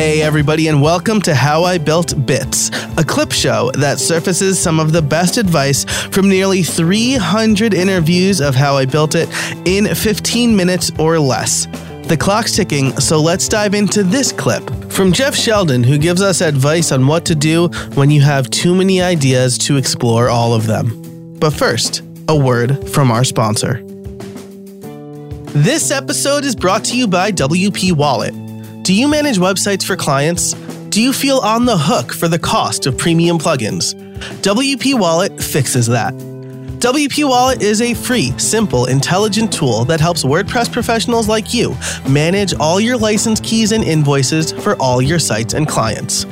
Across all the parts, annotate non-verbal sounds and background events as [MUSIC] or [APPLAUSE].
Hey, everybody, and welcome to How I Built Bits, a clip show that surfaces some of the best advice from nearly 300 interviews of how I built it in 15 minutes or less. The clock's ticking, so let's dive into this clip from Jeff Sheldon, who gives us advice on what to do when you have too many ideas to explore all of them. But first, a word from our sponsor. This episode is brought to you by WP Wallet. Do you manage websites for clients? Do you feel on the hook for the cost of premium plugins? WP Wallet fixes that. WP Wallet is a free, simple, intelligent tool that helps WordPress professionals like you manage all your license keys and invoices for all your sites and clients.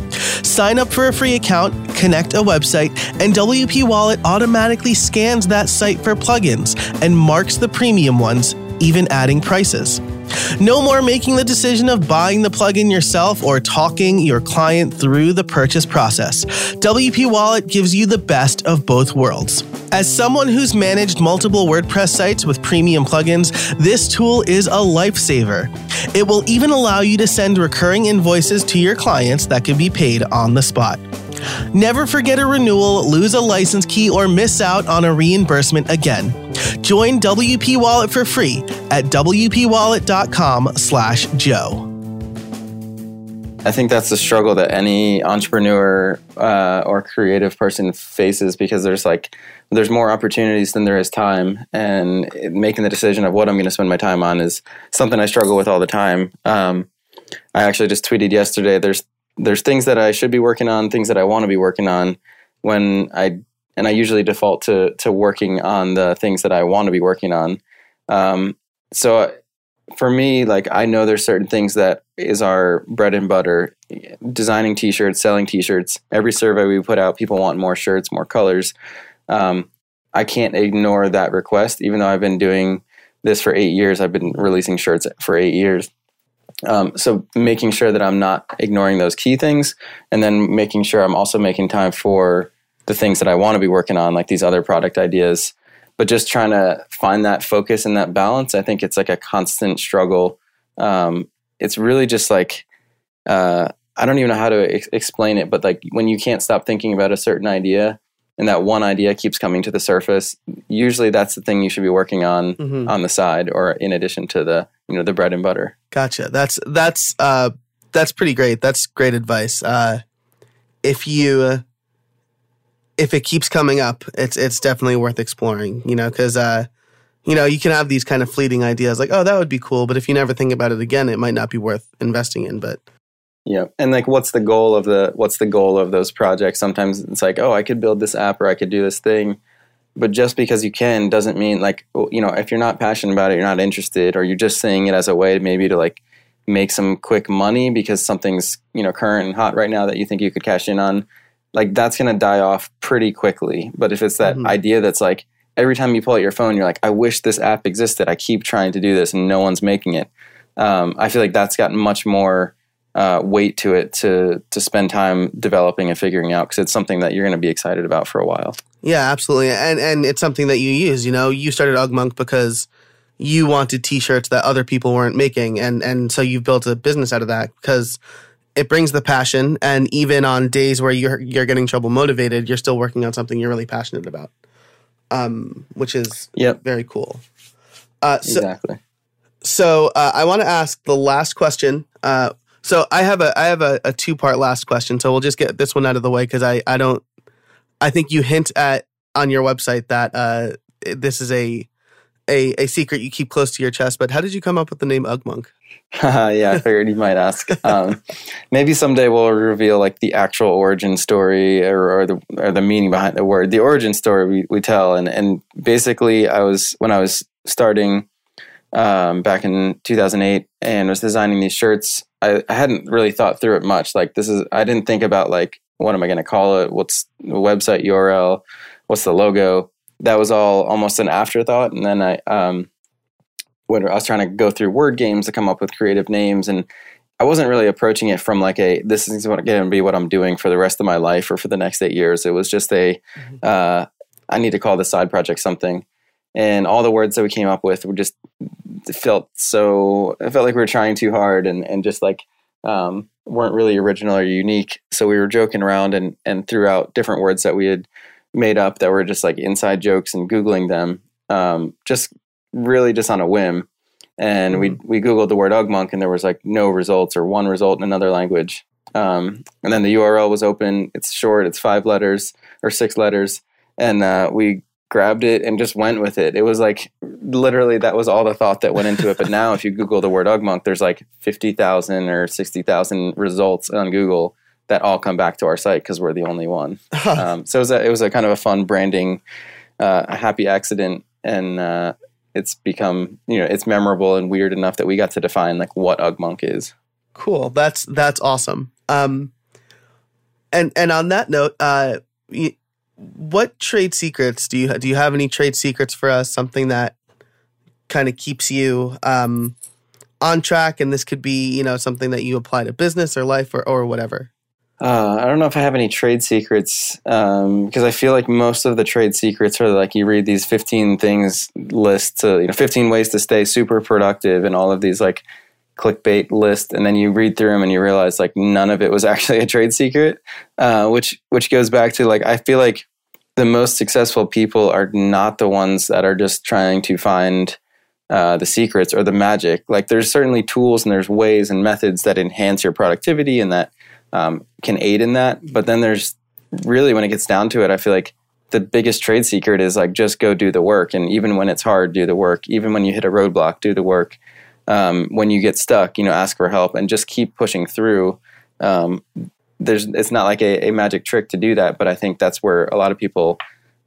Sign up for a free account, connect a website, and WP Wallet automatically scans that site for plugins and marks the premium ones, even adding prices. No more making the decision of buying the plugin yourself or talking your client through the purchase process. WP Wallet gives you the best of both worlds. As someone who's managed multiple WordPress sites with premium plugins, this tool is a lifesaver. It will even allow you to send recurring invoices to your clients that can be paid on the spot. Never forget a renewal, lose a license key, or miss out on a reimbursement again. Join WP Wallet for free at wpwallet.com slash joe. I think that's the struggle that any entrepreneur uh, or creative person faces because there's like there's more opportunities than there is time, and making the decision of what I'm going to spend my time on is something I struggle with all the time. Um, I actually just tweeted yesterday. There's there's things that I should be working on, things that I want to be working on when I and I usually default to to working on the things that I want to be working on. Um, so for me, like I know there's certain things that is our bread and butter. Designing t-shirts, selling t-shirts. Every survey we put out, people want more shirts, more colors. Um, I can't ignore that request, even though I've been doing this for eight years. I've been releasing shirts for eight years. Um, so making sure that I'm not ignoring those key things, and then making sure I'm also making time for the things that I want to be working on, like these other product ideas. But just trying to find that focus and that balance, I think it's like a constant struggle. Um, it's really just like uh, I don't even know how to ex- explain it, but like when you can't stop thinking about a certain idea, and that one idea keeps coming to the surface, usually that's the thing you should be working on mm-hmm. on the side or in addition to the you know the bread and butter. Gotcha. That's that's uh that's pretty great. That's great advice. Uh, if you if it keeps coming up, it's it's definitely worth exploring. You know, because uh, you know you can have these kind of fleeting ideas like, oh, that would be cool, but if you never think about it again, it might not be worth investing in. But yeah, and like, what's the goal of the what's the goal of those projects? Sometimes it's like, oh, I could build this app or I could do this thing, but just because you can doesn't mean like you know if you're not passionate about it, you're not interested, or you're just saying it as a way maybe to like make some quick money because something's you know current and hot right now that you think you could cash in on. Like that's gonna die off pretty quickly. But if it's that mm-hmm. idea that's like every time you pull out your phone, you're like, I wish this app existed. I keep trying to do this and no one's making it. Um, I feel like that's gotten much more uh, weight to it to to spend time developing and figuring out because it's something that you're going to be excited about for a while. Yeah, absolutely, and and it's something that you use. You know, you started Ugmonk because you wanted T-shirts that other people weren't making, and and so you've built a business out of that because it brings the passion. And even on days where you're you're getting trouble motivated, you're still working on something you're really passionate about, um, which is yep. very cool. Uh, so, exactly. So uh, I want to ask the last question. Uh, so I have a I have a, a two part last question. So we'll just get this one out of the way because I I don't I think you hint at on your website that uh, this is a, a a secret you keep close to your chest. But how did you come up with the name Ugmonk? [LAUGHS] yeah, I figured you might ask. [LAUGHS] Um, maybe someday we'll reveal like the actual origin story or, or, the or the meaning behind the word. The origin story we, we tell, and and basically, I was when I was starting um, back in 2008 and was designing these shirts. I, I hadn't really thought through it much. Like this is, I didn't think about like, what am I going to call it? What's the website URL? What's the logo? That was all almost an afterthought. And then I, um, when I was trying to go through word games to come up with creative names and I wasn't really approaching it from like a this is going to be what I'm doing for the rest of my life or for the next eight years. It was just a mm-hmm. uh, I need to call this side project something, and all the words that we came up with were just felt so. I felt like we were trying too hard and and just like um, weren't really original or unique. So we were joking around and and threw out different words that we had made up that were just like inside jokes and googling them, um, just really just on a whim. And mm-hmm. we we googled the word Ugmonk and there was like no results or one result in another language. Um, and then the URL was open. It's short. It's five letters or six letters, and uh, we grabbed it and just went with it. It was like literally that was all the thought that went into it. But now, if you Google the word Ugmonk, there's like fifty thousand or sixty thousand results on Google that all come back to our site because we're the only one. [LAUGHS] um, so it was, a, it was a kind of a fun branding, uh, a happy accident, and uh, it's become you know it's memorable and weird enough that we got to define like what Ugmonk is. Cool. That's that's awesome. Um, and and on that note, uh, what trade secrets do you do you have any trade secrets for us something that kind of keeps you um, on track and this could be you know something that you apply to business or life or, or whatever uh, I don't know if I have any trade secrets because um, I feel like most of the trade secrets are like you read these 15 things list to you know 15 ways to stay super productive and all of these like clickbait list and then you read through them and you realize like none of it was [LAUGHS] actually a trade secret uh, which which goes back to like i feel like the most successful people are not the ones that are just trying to find uh, the secrets or the magic. Like there's certainly tools and there's ways and methods that enhance your productivity and that um, can aid in that but then there's really when it gets down to it i feel like the biggest trade secret is like just go do the work and even when it's hard do the work even when you hit a roadblock do the work um, when you get stuck, you know, ask for help and just keep pushing through. Um, there's, it's not like a, a, magic trick to do that, but I think that's where a lot of people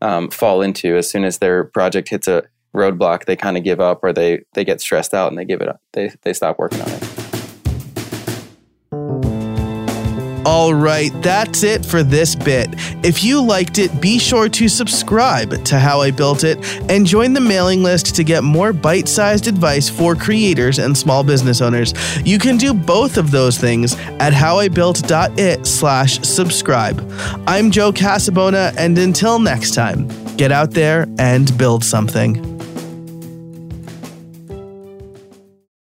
um, fall into. As soon as their project hits a roadblock, they kind of give up or they they get stressed out and they give it up. They they stop working on it. All right, that's it for this bit. If you liked it, be sure to subscribe to How I Built It and join the mailing list to get more bite sized advice for creators and small business owners. You can do both of those things at howibuilt.it slash subscribe. I'm Joe Casabona, and until next time, get out there and build something.